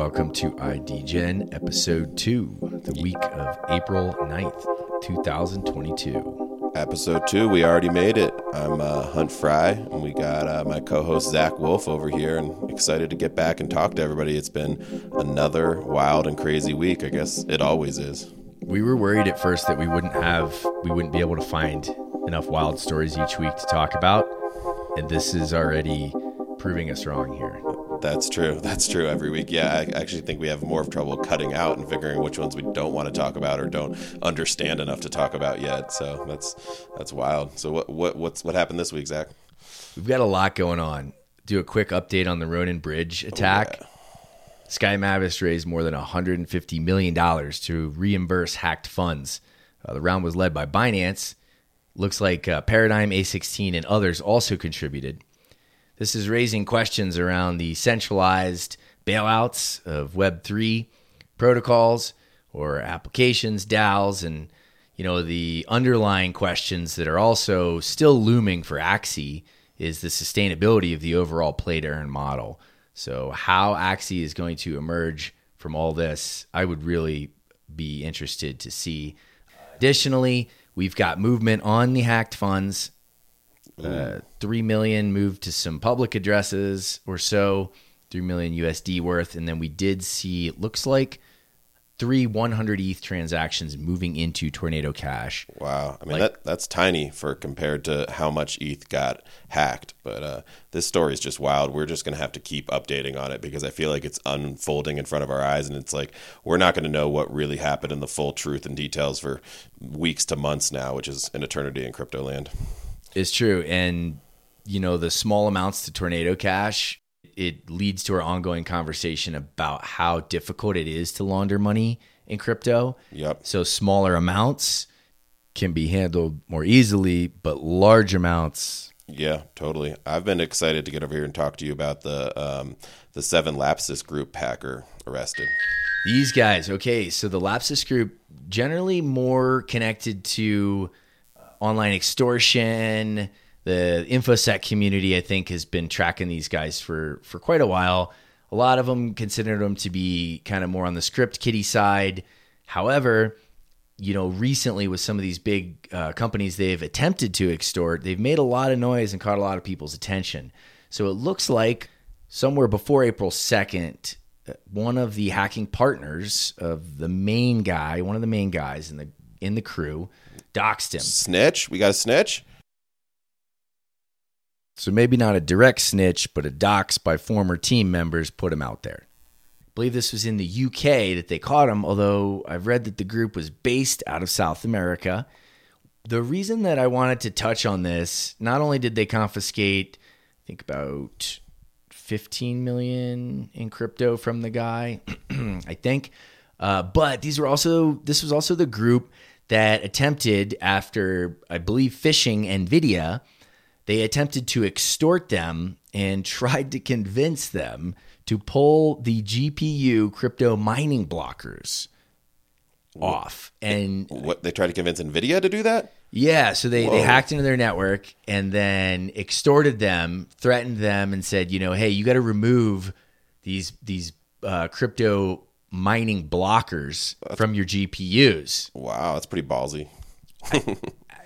Welcome to IDGen episode 2, the week of April 9th, 2022. Episode two, we already made it. I'm uh, Hunt Fry, and we got uh, my co-host Zach Wolf over here, and excited to get back and talk to everybody. It's been another wild and crazy week. I guess it always is. We were worried at first that we wouldn't have, we wouldn't be able to find enough wild stories each week to talk about, and this is already proving us wrong here. That's true. That's true. Every week, yeah. I actually think we have more of trouble cutting out and figuring which ones we don't want to talk about or don't understand enough to talk about yet. So that's that's wild. So what what what's what happened this week, Zach? We've got a lot going on. Do a quick update on the Ronin Bridge attack. yeah. Sky Mavis raised more than $150 million to reimburse hacked funds. Uh, the round was led by Binance. Looks like uh, Paradigm, A16, and others also contributed. This is raising questions around the centralized bailouts of Web3 protocols or applications, DAOs, and you know the underlying questions that are also still looming for Axie is the sustainability of the overall play to earn model. So how Axie is going to emerge from all this, I would really be interested to see. Additionally, we've got movement on the hacked funds uh, three million moved to some public addresses or so, three million USD worth, and then we did see it looks like three 100 ETH transactions moving into Tornado Cash. Wow. I mean Like- that that's tiny for compared to how much ETH got hacked. But uh, this story is just wild. We're just gonna have to keep updating on it because I feel like it's unfolding in front of our eyes, and it's like we're not gonna know what really happened in the full truth and details for weeks to months now, which is an eternity in crypto land. It's true, and you know the small amounts to Tornado Cash. It leads to our ongoing conversation about how difficult it is to launder money in crypto. Yep. So smaller amounts can be handled more easily, but large amounts Yeah, totally. I've been excited to get over here and talk to you about the um, the seven Lapsus group hacker arrested. These guys, okay, so the Lapsus group generally more connected to online extortion. The infosec community, I think, has been tracking these guys for for quite a while. A lot of them consider them to be kind of more on the script kiddie side. However, you know, recently with some of these big uh, companies they've attempted to extort, they've made a lot of noise and caught a lot of people's attention. So it looks like somewhere before April 2nd, uh, one of the hacking partners of the main guy, one of the main guys in the in the crew, doxed him. Snitch? We got a snitch? So maybe not a direct snitch, but a dox by former team members put him out there. I believe this was in the UK that they caught him, although I've read that the group was based out of South America. The reason that I wanted to touch on this, not only did they confiscate, I think about 15 million in crypto from the guy, I think, uh, but these were also this was also the group that attempted after I believe phishing Nvidia they attempted to extort them and tried to convince them to pull the GPU crypto mining blockers off. And What they tried to convince Nvidia to do that? yeah, so they, they hacked into their network and then extorted them, threatened them, and said, you know, hey, you got to remove these these uh, crypto mining blockers from your GPUs. Wow, that's pretty ballsy.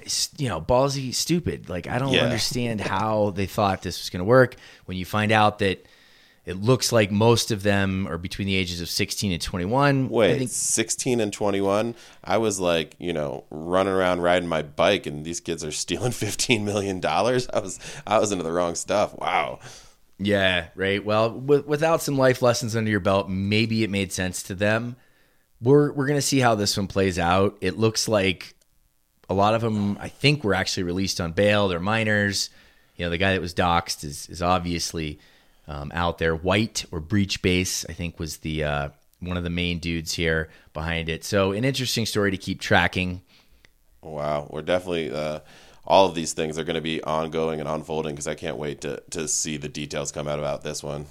s- you know, ballsy, stupid. Like I don't Yeah. understand how they thought this was going to work. When you find out that it looks like most of them are between the ages of 16 and 21. Wait, I think 16 and 21? I was like, you know, running around riding my bike and these kids are stealing 15 million dollars. I was I was into the wrong stuff. Wow. Yeah, right. Well, with, without some life lessons under your belt, maybe it made sense to them. We're we're to see how this one plays out. It looks like a lot of them I think were actually released on bail. They're minors. You know, the guy that was doxxed is is obviously um, out there. White or Breachbase, I think, was the uh, one of the main dudes here behind it. So an interesting story to keep tracking. Wow. We're definitely uh all of these things are going to be ongoing and unfolding because I can't wait to, to see the details come out about this one.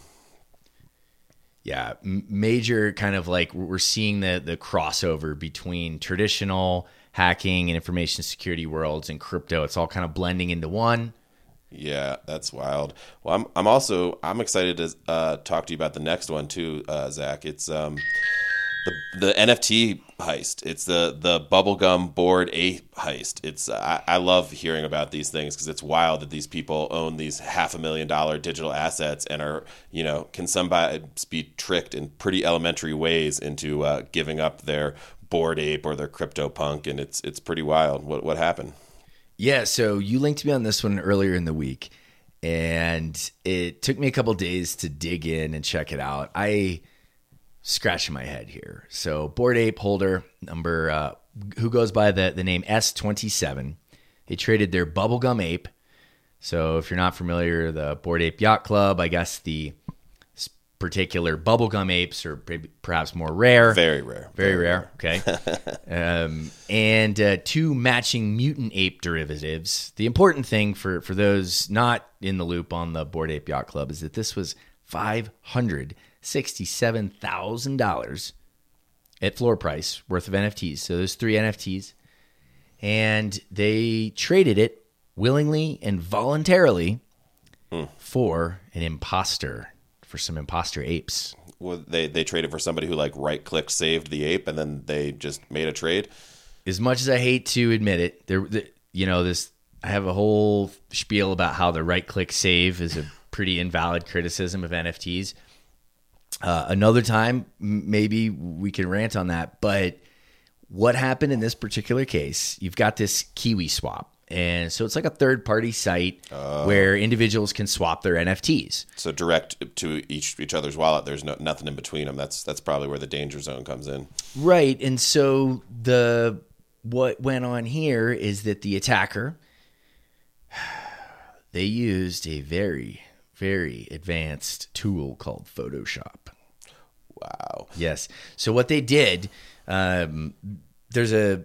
Yeah, major kind of like we're seeing the the crossover between traditional hacking and information security worlds and crypto. It's all kind of blending into one. Yeah, that's wild. Well, I'm I'm also I'm excited to uh, talk to you about the next one too, uh, Zach. It's um the the NFT heist. It's the the bubblegum bored ape heist. It's I, I love hearing about these things because it's wild that these people own these half a million dollar digital assets and are you know can somebody be tricked in pretty elementary ways into uh, giving up their bored ape or their crypto punk and it's it's pretty wild. What what happened? Yeah, so you linked me on this one earlier in the week, and it took me a couple days to dig in and check it out. I scratching my head here. So Bored Ape holder number uh, who goes by the the name S27. They traded their bubblegum ape. So if you're not familiar, the Bored Ape Yacht Club, I guess the particular bubblegum apes are perhaps more rare. Very rare. Very, Very rare. rare. Okay. um, and uh, two matching mutant ape derivatives. The important thing for, for those not in the loop on the Bored Ape Yacht Club is that this was $567,000 at floor price worth of NFTs. So there's three NFTs. And they traded it willingly and voluntarily hmm. for an imposter for some imposter apes. Well, they they traded for somebody who like right click saved the ape and then they just made a trade. As much as I hate to admit it, there you know this I have a whole spiel about how the right click save is a pretty invalid criticism of NFTs. Uh, another time, maybe we can rant on that. But what happened in this particular case? You've got this Kiwi swap and so it's like a third party site uh, where individuals can swap their NFTs. So direct to each each other's wallet. There's no nothing in between them. That's that's probably where the danger zone comes in. Right. And so the what went on here is that the attacker they used a very very advanced tool called Photoshop. Wow. Yes. So what they did um, there's a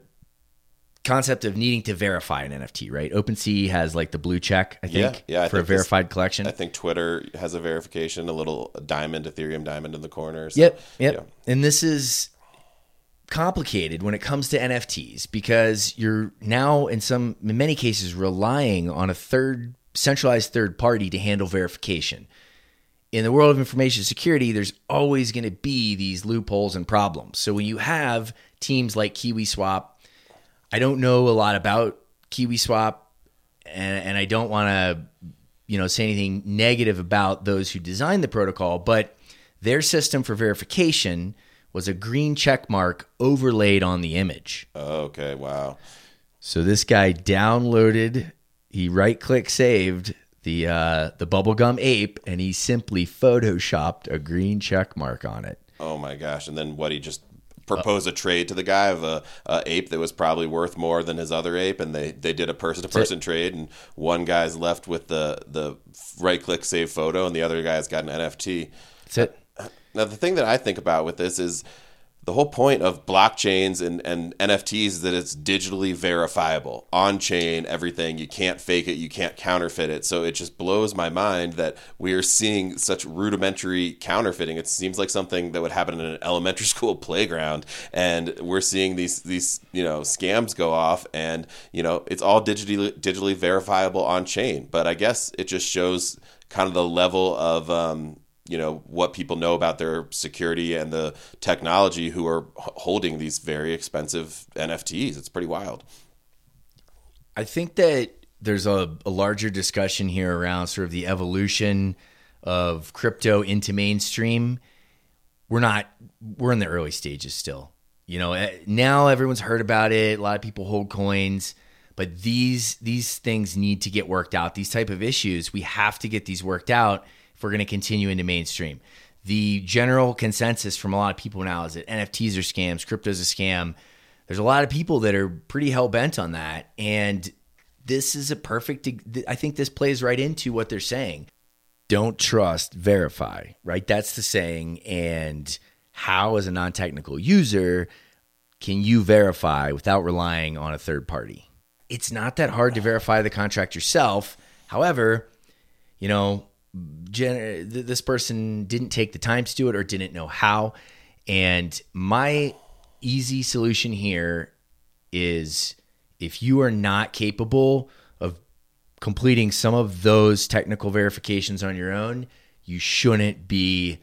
concept of needing to verify an NFT, right? OpenSea has like the blue check, I think, yeah, yeah, for think a verified this, collection. I think Twitter has a verification, a little diamond, Ethereum diamond in the corner. So, yep, yep. Yeah. And this is complicated when it comes to NFTs because you're now in some in many cases relying on a third centralized third party to handle verification. In the world of information security, there's always going to be these loopholes and problems. So when you have teams like KiwiSwap I don't know a lot about KiwiSwap, and, and I don't want to, you know, say anything negative about those who designed the protocol, but their system for verification was a green check mark overlaid on the image. Oh, okay, wow. So this guy downloaded, he right click saved the uh, the bubblegum ape, and he simply photoshopped a green check mark on it. Oh my gosh! And then what? He just propose a trade to the guy of a, a, ape that was probably worth more than his other ape, and they, they did a person to person trade, and one guy's left with the the right click save photo, and the other guy's got an NFT. That's it. Now the thing that I think about with this is the whole point of blockchains and, and NFTs is that it's digitally verifiable on chain, everything. You can't fake it, you can't counterfeit it. So it just blows my mind that we are seeing such rudimentary counterfeiting. It seems like something that would happen in an elementary school playground, and we're seeing these these you know scams go off, and you know it's all digitally digitally verifiable on chain. But I guess it just shows kind of the level of um, you know what people know about their security and the technology who are holding these very expensive NFTs. It's pretty wild. I think that there's a, a larger discussion here around sort of the evolution of crypto into mainstream. We're not we're in the early stages still. You know, eh, now everyone's heard about it. A lot of people hold coins, but these these things need to get worked out. These type of issues, we have to get these worked out if we're going to continue into mainstream. The general consensus from a lot of people now is that NFTs are scams, crypto's a scam. There's a lot of people that are pretty hell bent on that. And this is a perfect, I think this plays right into what they're saying. Don't trust, verify, right? That's the saying. And how, as a non technical user, can you verify without relying on a third party? It's not that hard to verify the contract yourself. However, you know, this person didn't take the time to do it or didn't know how. And my easy solution here is if you are not capable of completing some of those technical verifications on your own, you shouldn't be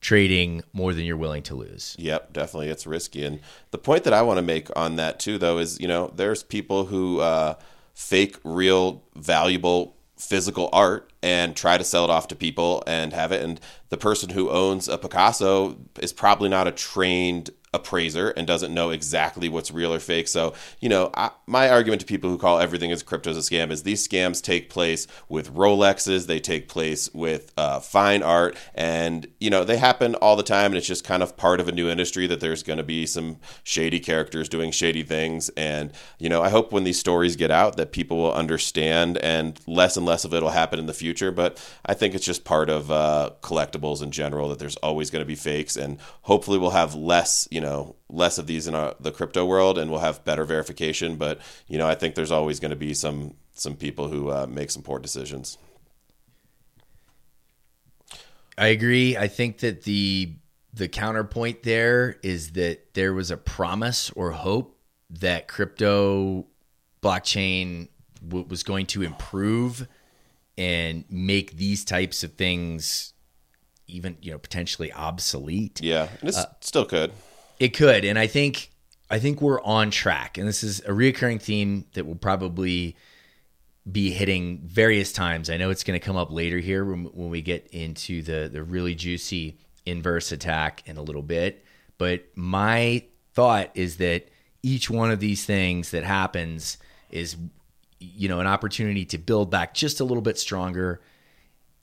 trading more than you're willing to lose. Yep, definitely, it's risky. And the point that I want to make on that too, though, is you know there's people who uh, fake real valuable physical art and try to sell it off to people and have it. And the person who owns a Picasso is probably not a trained appraiser and doesn't know exactly what's real or fake. So, you know, I, my argument to people who call everything as crypto a scam is these scams take place with Rolexes, they take place with uh, fine art, and, you know, they happen all the time. And it's just kind of part of a new industry that there's going to be some shady characters doing shady things. And, you know, I hope when these stories get out that people will understand and less and less of it will happen in the future. But I think it's just part of uh, collectibles in general that there's always going to be fakes. And hopefully we'll have less, you know less of these in our, the crypto world, and we'll have better verification. But you know, I think there's always going to be some some people who uh, make some poor decisions. I agree. I think that the the counterpoint there is that there was a promise or hope that crypto blockchain w- was going to improve and make these types of things even you know potentially obsolete. Yeah, and it uh, still could. It could, and I think I think we're on track. And this is a reoccurring theme that will probably be hitting various times. I know it's going to come up later here when, when we get into the the really juicy inverse attack in a little bit. But my thought is that each one of these things that happens is you know an opportunity to build back just a little bit stronger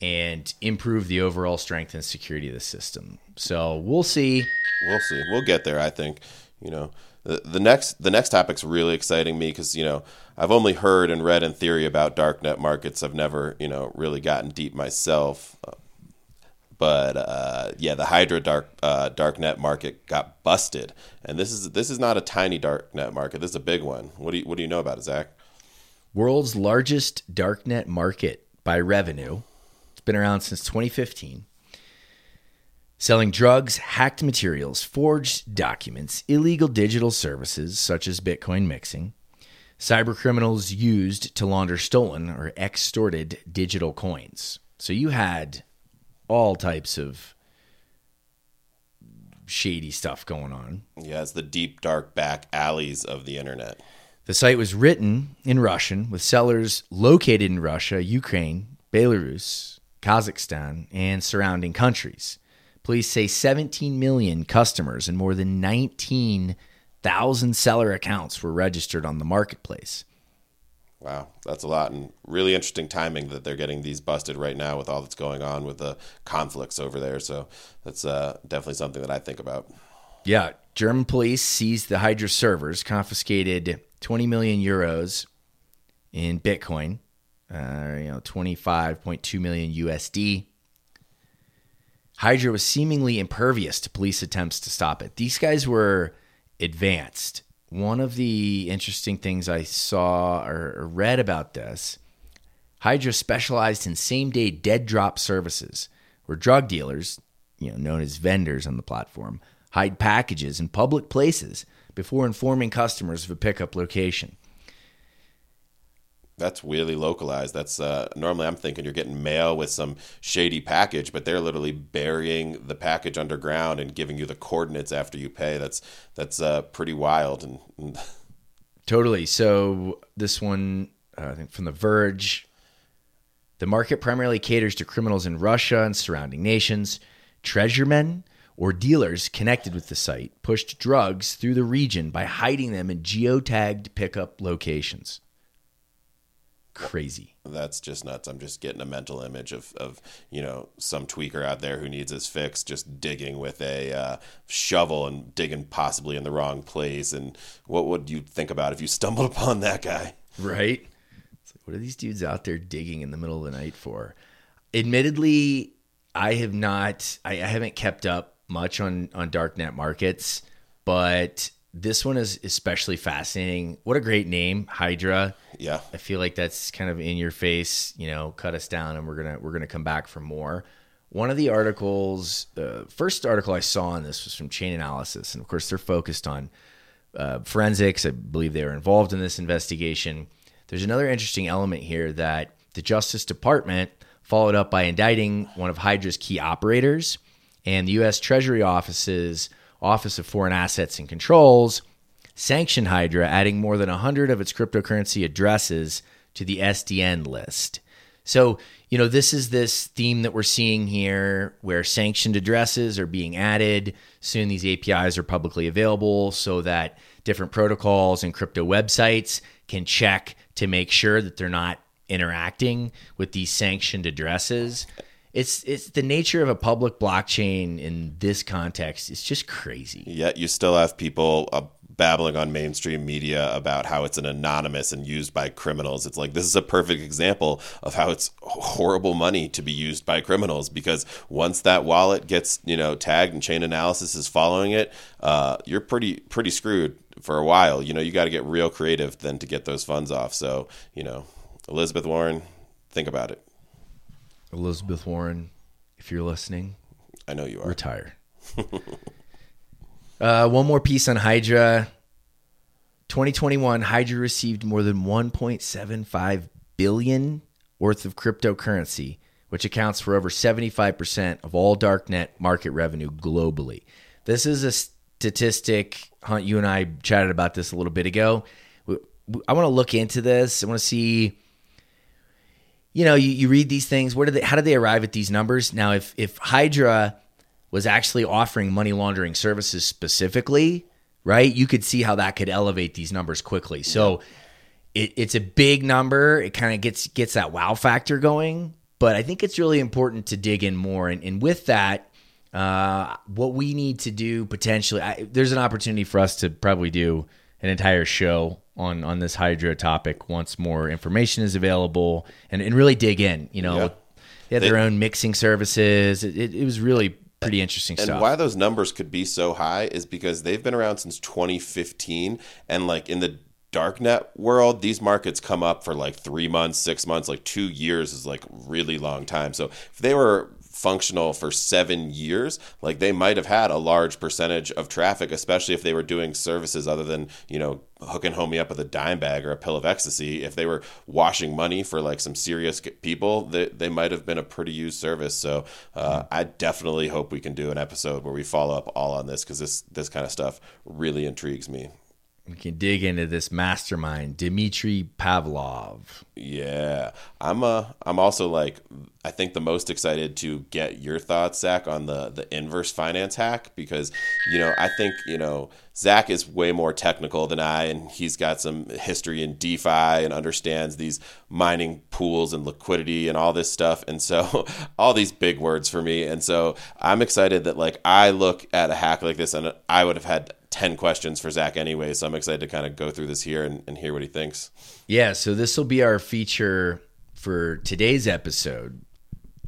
and improve the overall strength and security of the system. So we'll see. We'll see. We'll get there. I think. You know, the, the next the next topic's really exciting me because you know I've only heard and read in theory about darknet markets. I've never you know really gotten deep myself. But uh, yeah, the Hydra dark uh, darknet market got busted, and this is this is not a tiny darknet market. This is a big one. What do you what do you know about it, Zach? World's largest darknet market by revenue it's been around since 2015. Selling drugs, hacked materials, forged documents, illegal digital services such as Bitcoin mixing. Cyber criminals used to launder stolen or extorted digital coins. So you had all types of shady stuff going on. Yeah, it's the deep, dark back alleys of the internet. The site was written in Russian with sellers located in Russia, Ukraine, Belarus, Kazakhstan, and surrounding countries. Police say 17 million customers and more than 19,000 seller accounts were registered on the marketplace. Wow, that's a lot, and really interesting timing that they're getting these busted right now with all that's going on with the conflicts over there. So that's uh, definitely something that I think about. Yeah, German police seized the Hydra servers, confiscated 20 million euros in Bitcoin, uh, you know, 25.2 million USD. Hydra was seemingly impervious to police attempts to stop it. These guys were advanced. One of the interesting things I saw or read about this Hydra specialized in same day dead drop services, where drug dealers, you know, known as vendors on the platform, hide packages in public places before informing customers of a pickup location that's really localized. That's uh, normally I'm thinking you're getting mail with some shady package, but they're literally burying the package underground and giving you the coordinates after you pay. That's that's uh, pretty wild and, and totally. So this one, uh, I think from The Verge, the market primarily caters to criminals in Russia and surrounding nations. Treasuremen or dealers connected with the site pushed drugs through the region by hiding them in geotagged pickup locations crazy. That's just nuts. I'm just getting a mental image of, of you know some tweaker out there who needs his fix, just digging with a uh, shovel and digging possibly in the wrong place. And what would you think about if you stumbled upon that guy? Right. Like, what are these dudes out there digging in the middle of the night for? Admittedly, I have not. I, I haven't kept up much on on darknet markets, but this one is especially fascinating. What a great name, Hydra. Yeah. I feel like that's kind of in your face, you know, cut us down and we're going to we're going to come back for more. One of the articles, the first article I saw on this was from Chainalysis and of course they're focused on uh, forensics. I believe they were involved in this investigation. there's another interesting element here that the Justice Department followed up by indicting one of Hydra's key operators and the U.S. Treasury Office's Office of Foreign Assets and Controls sanctioned Hydra, adding more than 100 of its cryptocurrency addresses to the SDN list. So, you know, this is this theme that we're seeing here where sanctioned addresses are being added. Soon these APIs are publicly available so that different protocols and crypto websites can check to make sure that they're not interacting with these sanctioned addresses. It's it's the nature of a public blockchain in this context. It's just crazy. Yet you still have people uh, babbling on mainstream media about how it's an anonymous and used by criminals. It's like this is a perfect example of how it's horrible money to be used by criminals because once that wallet gets you know tagged and Chainalysis is following it, uh, you're pretty pretty screwed for a while. You know you got to get real creative then to get those funds off. So you know Elizabeth Warren, think about it. Elizabeth Warren, if you're listening, I know you are. retire. uh, one more piece on Hydra. 2021, Hydra received more than 1.75 billion worth of cryptocurrency, which accounts for over 75% of all darknet market revenue globally. This is a statistic. Hunt, you and I chatted about this a little bit ago. I want to look into this. I want to see you know, you, you read these things. Where did they? How did they arrive at these numbers? Now, if if Hydra was actually offering money laundering services specifically, right, you could see how that could elevate these numbers quickly. So, it, it's a big number. It kind of gets gets that wow factor going. But I think it's really important to dig in more. And, and with that, uh, what we need to do potentially, I, there's an opportunity for us to probably do an entire show on on this Hydra topic once more information is available and, and really dig in. You know, Yeah. they had their own mixing services. It, it, it was really pretty interesting And stuff. why those numbers could be so high is because they've been around since 2015, and like in the darknet world, these markets come up for like three months, six months, like two years is like really long time. So if they were functional for seven years, like they might have had a large percentage of traffic, especially if they were doing services other than, you know, hooking homie up with a dime bag or a pill of ecstasy. If they were washing money for like some serious people, they, they might have been a pretty used service. So uh, I definitely hope we can do an episode where we follow up all on this because this, this kind of stuff really intrigues me. We can dig into this mastermind, Dmitry Pavlov. Yeah, I'm uh I'm also like I think the most excited to get your thoughts, Zach, on the the inverse finance hack because you know I think you know Zach is way more technical than I, and he's got some history in DeFi and understands these mining pools and liquidity and all this stuff, and so all these big words for me, and so I'm excited that like I look at a hack like this, and I would have had. 10 questions for Zach anyway, so I'm excited to kind of go through this here and, and hear what he thinks. Yeah, so this will be our feature for today's episode,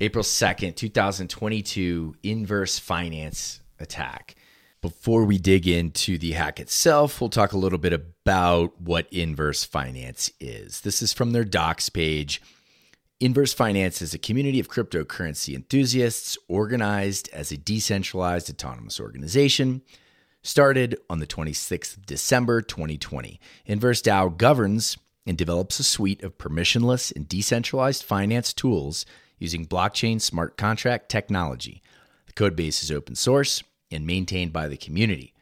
April 2nd, 2022 inverse finance attack. Before we dig into the hack itself, we'll talk a little bit about what inverse finance is. This is from their docs page. Inverse Finance is a community of cryptocurrency enthusiasts organized as a decentralized autonomous organization started on the 26th of December 2020. Inverse DAO governs and develops a suite of permissionless and decentralized finance tools using blockchain smart contract technology. The code base is open source and maintained by the community.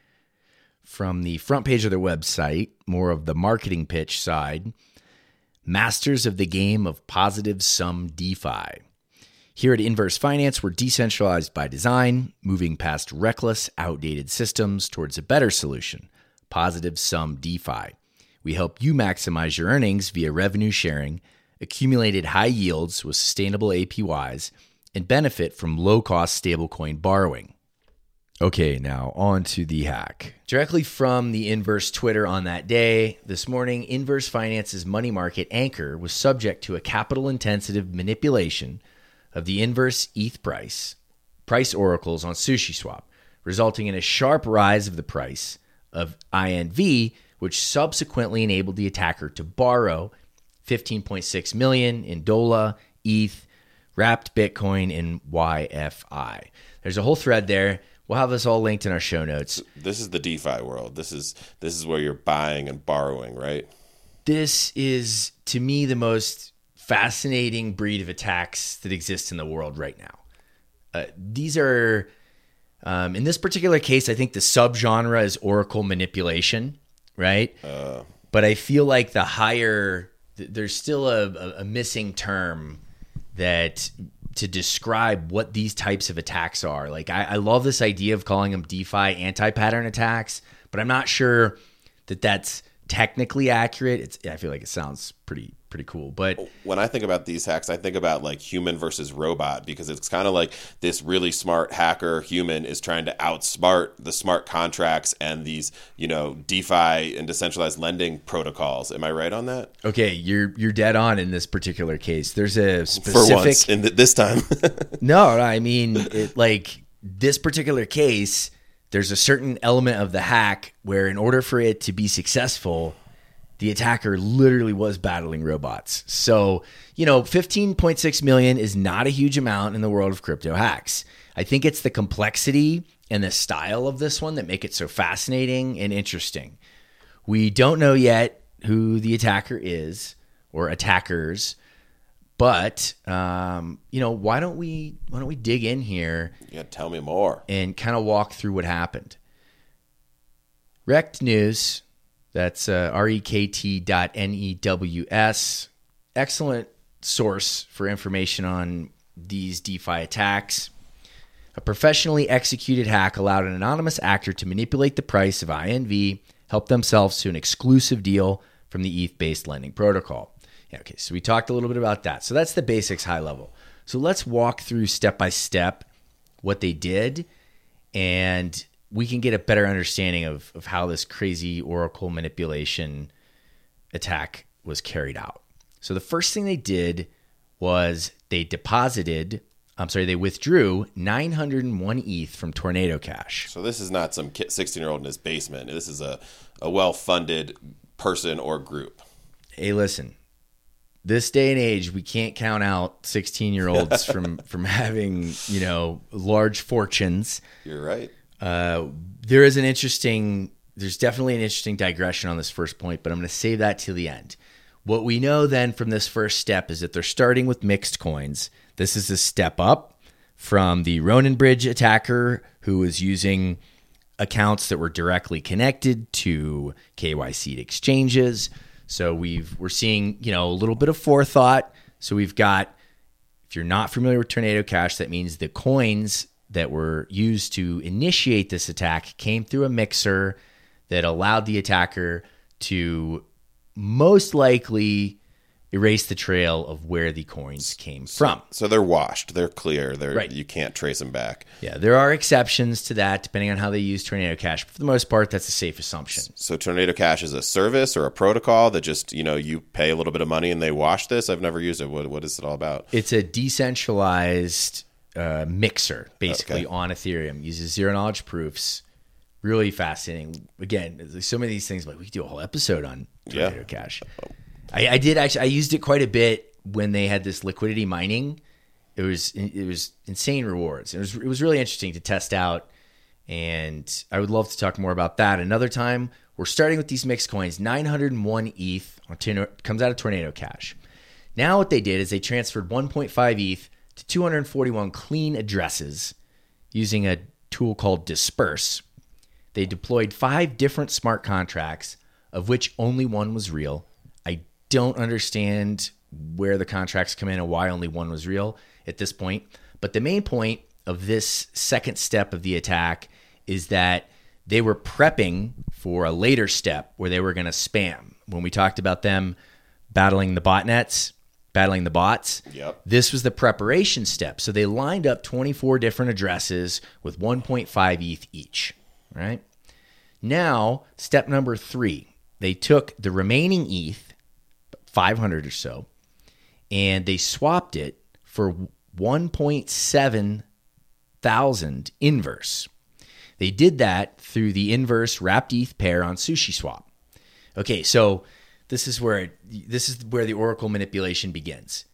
From the front page of their website, more of the marketing pitch side, masters of the game of positive sum DeFi. Here at Inverse Finance, we're decentralized by design, moving past reckless, outdated systems towards a better solution positive sum DeFi. We help you maximize your earnings via revenue sharing, accumulated high yields with sustainable APYs, and benefit from low cost stablecoin borrowing. Okay, now on to the hack. Directly from the Inverse Twitter on that day, this morning, Inverse Finance's money market anchor was subject to a capital intensive manipulation of the inverse ETH price, price oracles on SushiSwap, resulting in a sharp rise of the price of INV, which subsequently enabled the attacker to borrow 15.6 million in DOLA, ETH, wrapped Bitcoin, and YFI. There's a whole thread there. We'll have this all linked in our show notes. This is the DeFi world. This is this is where you're buying and borrowing, right? this is to me the most fascinating breed of attacks that exists in the world right now. Uh, these are, um, in this particular case, I think the subgenre is oracle manipulation, right? Uh, but I feel like the higher, th- there's still a, a, a missing term that to describe what these types of attacks are. Like, I, I love this idea of calling them DeFi anti pattern attacks, but I'm not sure that that's technically accurate. It's, I feel like it sounds pretty pretty cool. But oh, when I think about these hacks, I think about like human versus robot because it's kind of like this really smart hacker human is trying to outsmart the smart contracts and these, you know, DeFi and decentralized lending protocols. Am I right on that? Okay, you're you're dead on in this particular case. There's a specific For once, in th- this time. No, no, I mean it, like this particular case, there's a certain element of the hack where in order for it to be successful, the attacker literally was battling robots. So, you know, 15.6 million is not a huge amount in the world of crypto hacks. I think it's the complexity and the style of this one that make it so fascinating and interesting. We don't know yet who the attacker is or attackers, but um, you know, why don't we why don't we dig in here yeah, tell me more. and kind of walk through what happened? Rekt News, that's uh, R-E-K-T dot N-E-W-S. Excellent source for information on these DeFi attacks. A professionally executed hack allowed an anonymous actor to manipulate the price of INV, help themselves to an exclusive deal from the ETH-based lending protocol. Yeah, okay, so we talked a little bit about that. So that's the basics high level. So let's walk through step by step what they did and we can get a better understanding of, of how this crazy oracle manipulation attack was carried out. So the first thing they did was they deposited, I'm sorry, they withdrew 901 ETH from Tornado Cash. So this is not some 16 year old in his basement. This is a, a well funded person or group. Hey, listen, this day and age, we can't count out 16 year olds from, from having, you know, large fortunes. You're right. Uh, there is an interesting, there's definitely an interesting digression on this first point, but I'm going to save that till the end. What we know then from this first step is that they're starting with mixed coins. This is a step up from the Ronin Bridge attacker who was using accounts that were directly connected to KYC exchanges. So we've we're seeing, you know, a little bit of forethought. So we've got if you're not familiar with Tornado Cash, that means the coins that were used to initiate this attack came through a mixer that allowed the attacker to most likely erase the trail of where the coins came from. So they're washed. They're clear. They're Right. you can't trace them back. Yeah, there are exceptions to that depending on how they use Tornado Cash. But for the most part, that's a safe assumption. So Tornado Cash is a service or a protocol that just you know you pay a little bit of money and they wash this. I've never used it. What what is it all about? It's a decentralized uh, mixer, basically, Okay. on Ethereum. Uses zero knowledge proofs. Really fascinating. Again, so many of these things. Like we could do a whole episode on Tornado Yeah. Cash. I, I did actually. I used it quite a bit when they had this liquidity mining. It was it was insane rewards. It was it was really interesting to test out, and I would love to talk more about that another time. We're starting with these mixed coins. 901 ETH on comes out of Tornado Cash. Now what they did is they transferred 1.5 ETH to 241 clean addresses using a tool called Disperse. They deployed five different smart contracts, of which only one was real. I don't understand where the contracts come in and why only one was real at this point. But the main point of this second step of the attack is that they were prepping for a later step where they were going to spam. When we talked about them battling the botnets, battling the bots, Yep. this was the preparation step. So they lined up 24 different addresses with 1.5 ETH each, right? Now, step number three, they took the remaining ETH, 500 or so, and they swapped it for 1.7 thousand inverse. They did that through the inverse wrapped ETH pair on SushiSwap. Okay, so this is where this is where the Oracle manipulation begins.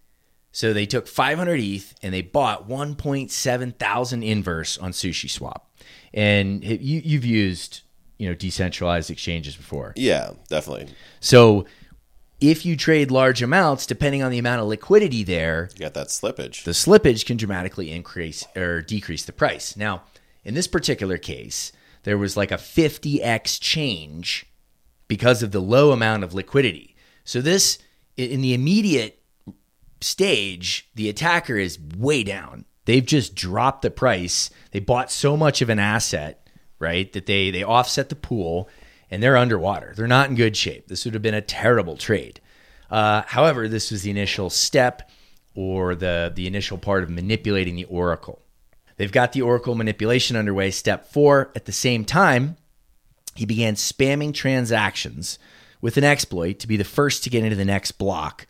So they took 500 ETH and they bought 1.7 thousand inverse on Sushi Swap. And you, you've used you know decentralized exchanges before. Yeah, definitely. So if you trade large amounts, depending on the amount of liquidity there, You got that slippage. the slippage can dramatically increase or decrease the price. Now, in this particular case, there was like a 50x change because of the low amount of liquidity. So this in the immediate stage, the attacker is way down. They've just dropped the price. They bought so much of an asset, right, that they they offset the pool and they're underwater. They're not in good shape. This would have been a terrible trade. Uh, however, this was the initial step or the the initial part of manipulating the oracle. They've got the oracle manipulation underway. Step four. At the same time, he began spamming transactions with an exploit to be the first to get into the next block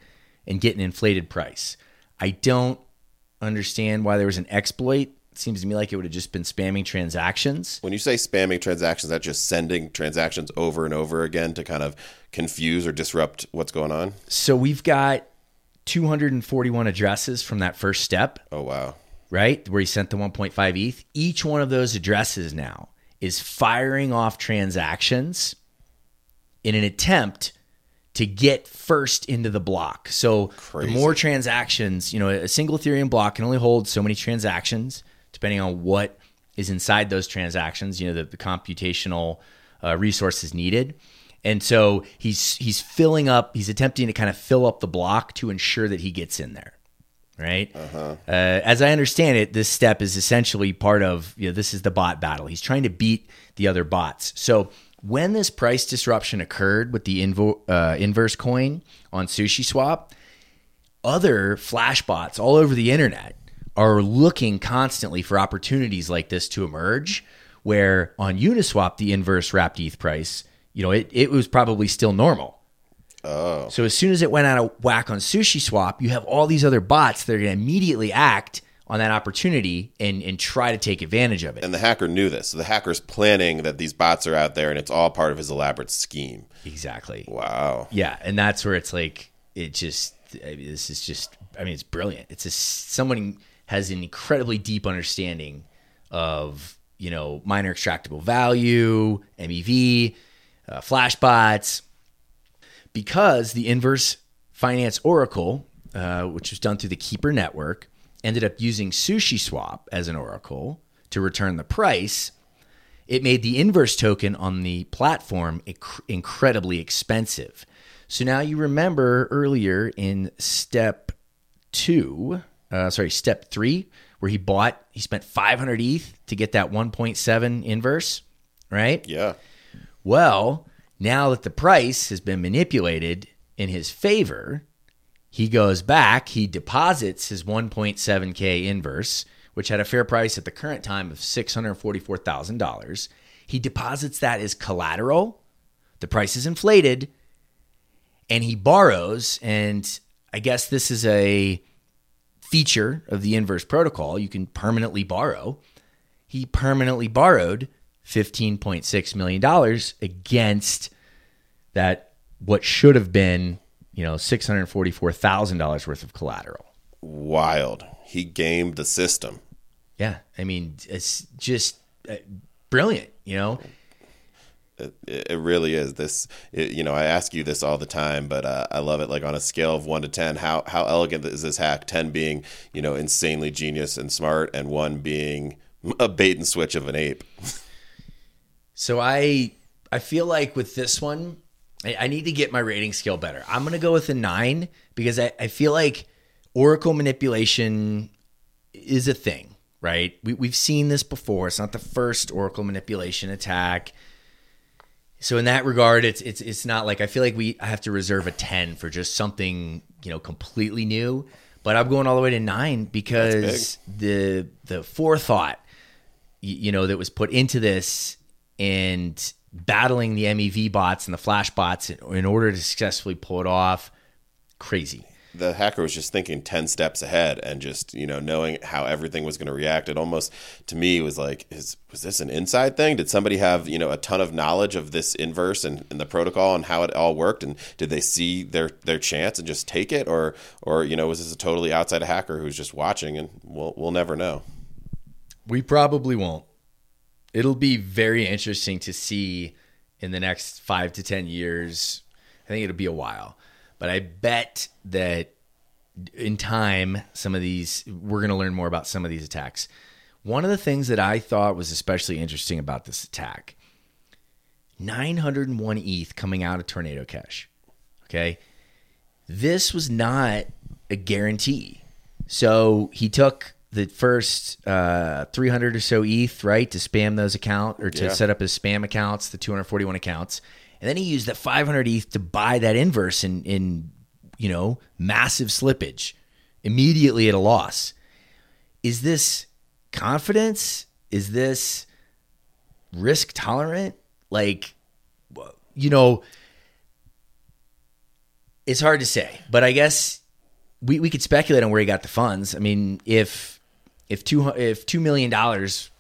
and get an inflated price. I don't understand why there was an exploit. It seems to me like it would have just been spamming transactions. When you say spamming transactions, that just sending transactions over and over again to kind of confuse or disrupt what's going on. So we've got 241 addresses from that first step, Oh wow. right? Where he sent the 1.5 ETH. Each one of those addresses now is firing off transactions in an attempt to get first into the block. So Crazy. the more transactions, you know, a single Ethereum block can only hold so many transactions, depending on what is inside those transactions. You know, the, the computational uh, resources needed. And so he's he's filling up. He's attempting to kind of fill up the block to ensure that he gets in there, right? Uh, as I understand it, this step is essentially part of you know this is the bot battle. He's trying to beat the other bots. So when this price disruption occurred with the invo- uh, inverse coin on Sushi Swap, other flash bots all over the internet are looking constantly for opportunities like this to emerge. Where on Uniswap, the inverse wrapped ETH price, you know, it, it was probably still normal. Oh. So as soon as it went out of whack on Sushi Swap, you have all these other bots that are going to immediately act on that opportunity and, and try to take advantage of it. And the hacker knew this. So the hacker's planning that these bots are out there and it's all part of his elaborate scheme. Exactly. Wow. Yeah, and that's where it's like it just I mean, this is just I mean it's brilliant. It's just someone has an incredibly deep understanding of you know miner extractable value, MEV, uh, flash bots, because the inverse finance oracle, uh, which was done through the Keep3r network, ended up using Sushi Swap as an oracle to return the price it made the inverse token on the platform inc- incredibly expensive. So now you remember earlier in step two, uh, sorry, step three, where he bought, he spent 500 ETH to get that 1.7 inverse, right? Yeah. Well, now that the price has been manipulated in his favor, he goes back, he deposits his 1.7K inverse, which had a fair price at the current time of $644,000. He deposits that as collateral. The price is inflated, and he borrows. And I guess this is a feature of the inverse protocol. You can permanently borrow. He permanently borrowed $15.6 million against that, what should have been, you know, $644,000 worth of collateral. Wild. He gamed the system. Yeah. I mean, it's just uh, brilliant, you know? It, it really is. This, it, you know, I ask you this all the time, but uh, I love it. Like on a scale of one to ten, how how elegant is this hack? Ten being, you know, insanely genius and smart, and one being a bait and switch of an ape. So I I feel like with this one, I, I need to get my rating scale better. I'm gonna go with a nine because I, I feel like Oracle manipulation is a thing, right? We, we've seen this before. It's not the first Oracle manipulation attack. So in that regard, it's it's it's not like I feel like we I have to reserve a ten for just something you know completely new. But I'm going all the way to nine because the the forethought you know that was put into this and battling the MEV bots and the flash bots in, order to successfully pull it off, crazy. the hacker was just thinking 10 steps ahead and just you know knowing how everything was going to react. It almost to me was like is was this an inside thing? Did somebody have you know a ton of knowledge of this inverse and, and the protocol and how it all worked? And did they see their their chance and just take it? Or or you know was this a totally outside hacker who's just watching and we'll we'll never know? We probably won't. It'll be very interesting to see in the next five to 10 years. I think it'll be a while. but I bet that in time, some of these, we're going to learn more about some of these attacks. One of the things that I thought was especially interesting about this attack 901 ETH coming out of Tornado Cash. Okay. This was not a guarantee. So he took the first uh, 300 or so ETH, right, to spam those accounts or to Yeah. set up his spam accounts, the 241 accounts. And then he used that 500 ETH to buy that inverse in, in you know, massive slippage immediately at a loss. Is this confidence? Is this risk tolerant? Like, you know, it's hard to say, but I guess we, we could speculate on where he got the funds. I mean, if if two if two million dollars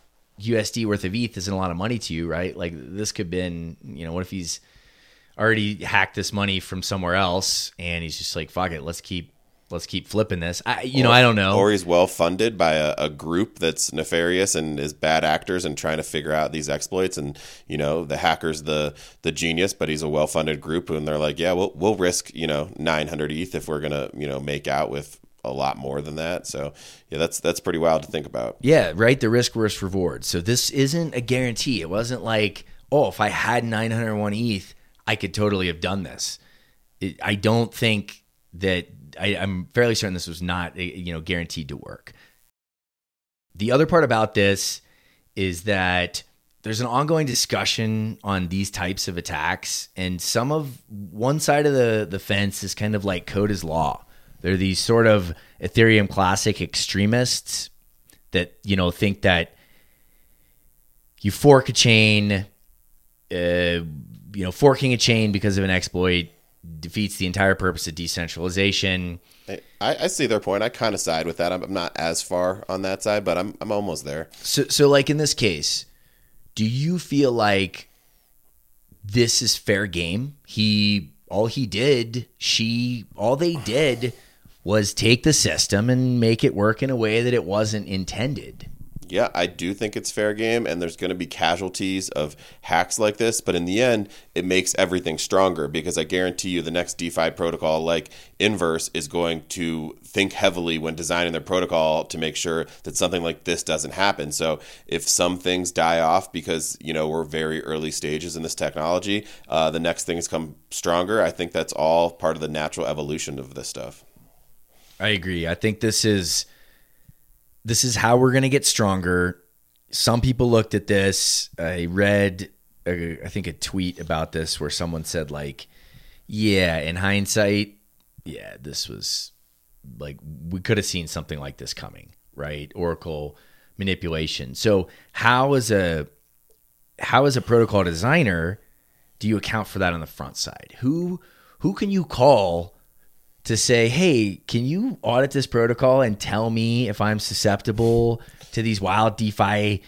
USD worth of ETH isn't a lot of money to you, right? Like this could have been, you know, what if he's already hacked this money from somewhere else and he's just like, fuck it, let's keep let's keep flipping this. I you know, I don't know. Or he's well funded by a, a group that's nefarious and is bad actors and trying to figure out these exploits. And you know, the hacker's the the genius, but he's a well funded group, and they're like, yeah, we'll we'll risk you know 900 ETH if we're gonna you know make out with a lot more than that. So yeah, that's that's pretty wild to think about. Yeah, right. The risk versus reward. So this isn't a guarantee. It wasn't like, oh, if I had 901 ETH, I could totally have done this. It, I don't think that. I, I'm fairly certain this was not, eh, you know, guaranteed to work. The other part about this is that there's an ongoing discussion on these types of attacks, and some of one side of the the fence is kind of like code is law. They're these sort of Ethereum classic extremists that you know think that you fork a chain, uh, you know, forking a chain because of an exploit defeats the entire purpose of decentralization. I, I see their point. I kind of side with that. I'm, I'm not as far on that side, but I'm I'm almost there. So, so like in this case, do you feel like this is fair game? He all he did, she all they did was take the system and make it work in a way that it wasn't intended. Yeah, I do think it's fair game, and there's going to be casualties of hacks like this. But in the end, it makes everything stronger because I guarantee you the next DeFi protocol like Inverse is going to think heavily when designing their protocol to make sure that something like this doesn't happen. So if some things die off because you know we're very early stages in this technology, uh, the next things come stronger. I think that's all part of the natural evolution of this stuff. I agree. I think this is this is how we're going to get stronger. Some people looked at this. I read, uh, I think, a tweet about this where someone said, like, yeah, in hindsight, yeah, this was like we could have seen something like this coming, right? Oracle manipulation. So how is a how as a protocol designer do you account for that on the front side? Who who can you call to say, hey, can you audit this protocol and tell me if I'm susceptible to these wild DeFi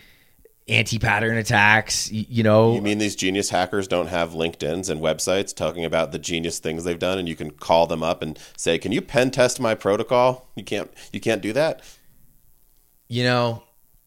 anti-pattern attacks? You know, You mean these genius hackers don't have LinkedIn's and websites talking about the genius things they've done, and you can call them up and say, "Can you pen test my protocol?" You can't. You can't do that. you know,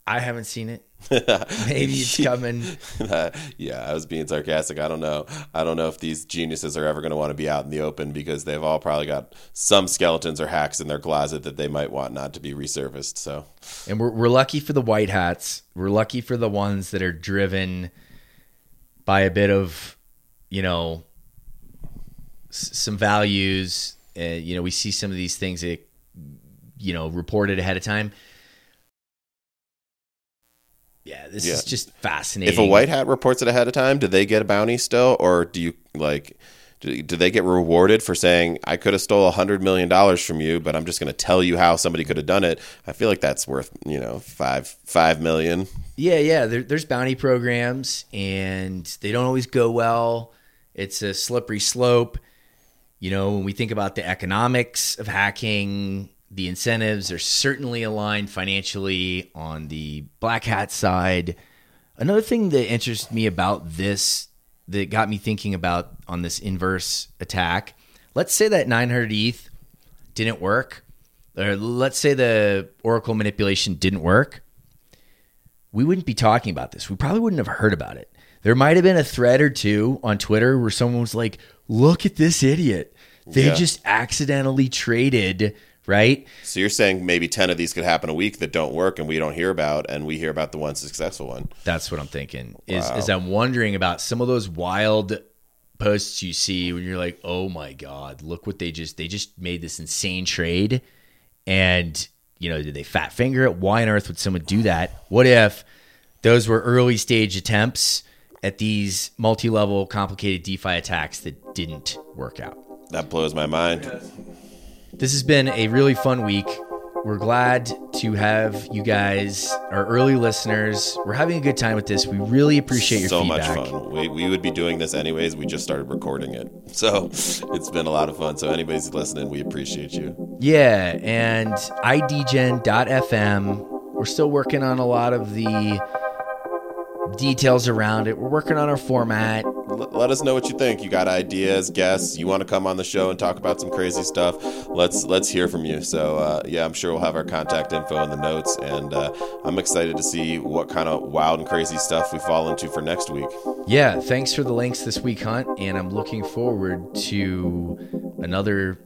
I haven't seen it. Maybe it's coming. yeah, I was being sarcastic. I don't know. I don't know if these geniuses are ever going to want to be out in the open because they've all probably got some skeletons or hacks in their closet that they might want not to be resurfaced. So, And we're, we're lucky for the white hats. We're lucky for the ones that are driven by a bit of, you know, s- some values. Uh, you know, we see some of these things that, you know, reported ahead of time. Yeah, this Yeah. is just fascinating. if a white hat reports it ahead of time, do they get a bounty still, or do you like? Do, do they get rewarded for saying I could have stole a hundred million dollars from you, but I'm just going to tell you how somebody could have done it? I feel like that's worth you know five five million. Yeah, yeah. There, there's bounty programs, and they don't always go well. It's a slippery slope. You know, when we think about the economics of hacking, the incentives are certainly aligned financially on the black hat side. Another thing that interests me about this, that got me thinking about on this inverse attack, let's say that 900 ETH didn't work, or let's say the Oracle manipulation didn't work we wouldn't be talking about this. We probably wouldn't have heard about it. There might have been a thread or two on Twitter where someone was like, "Look at this idiot. They Yeah. just accidentally traded, right? So you're saying maybe 10 of these could happen a week that don't work and we don't hear about, and we hear about the one successful one. That's what I'm thinking. Is Wow. is I'm wondering about some of those wild posts you see when you're like, "Oh my god, look what they just they just made this insane trade." And, you know, did they fat finger it? Why on earth would someone do that? What if those were early stage attempts at these multi-level complicated DeFi attacks that didn't work out? That blows my mind. This has been a really fun week. We're glad to have you guys, our early listeners. We're having a good time with this. We really appreciate your so feedback. much fun. We, we would be doing this anyways. We just started recording it. So it's been a lot of fun. So anybody's listening, we appreciate you. Yeah, and idegen.fm. We're still working on a lot of the details around it. We're working on our format. Let us know what you think. You got ideas, guests, you want to come on the show and talk about some crazy stuff. Let's let's hear from you. So uh, yeah, I'm sure we'll have our contact info in the notes, and uh, I'm excited to see what kind of wild and crazy stuff we fall into for next week. Yeah, thanks for the links this week, Hunt, and I'm looking forward to another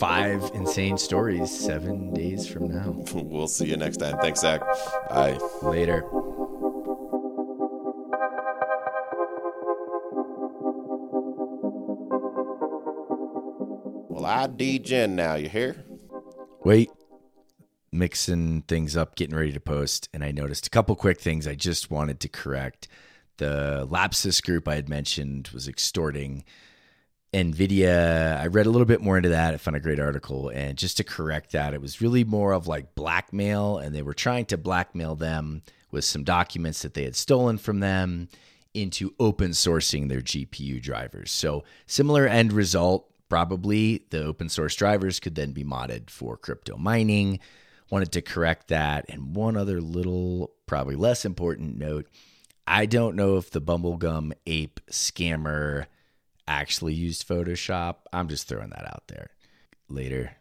five insane stories seven days from now. we'll see you next time. Thanks, Zach. Bye. Later. Well, I D-Gen now. You hear? Wait, mixing things up, getting ready to post, and I noticed a couple quick things I just wanted to correct. The Lapsus group I had mentioned was extorting NVIDIA. I read a little bit more into that. I found a great article. And just to correct that, it was really more of like blackmail, and they were trying to blackmail them with some documents that they had stolen from them into open sourcing their GPU drivers. So, similar end result. Probably the open source drivers could then be modded for crypto mining. Wanted to correct that. And one other little, probably less important note I don't know if the Bubblegum ape scammer actually used Photoshop. I'm just throwing that out there. Later.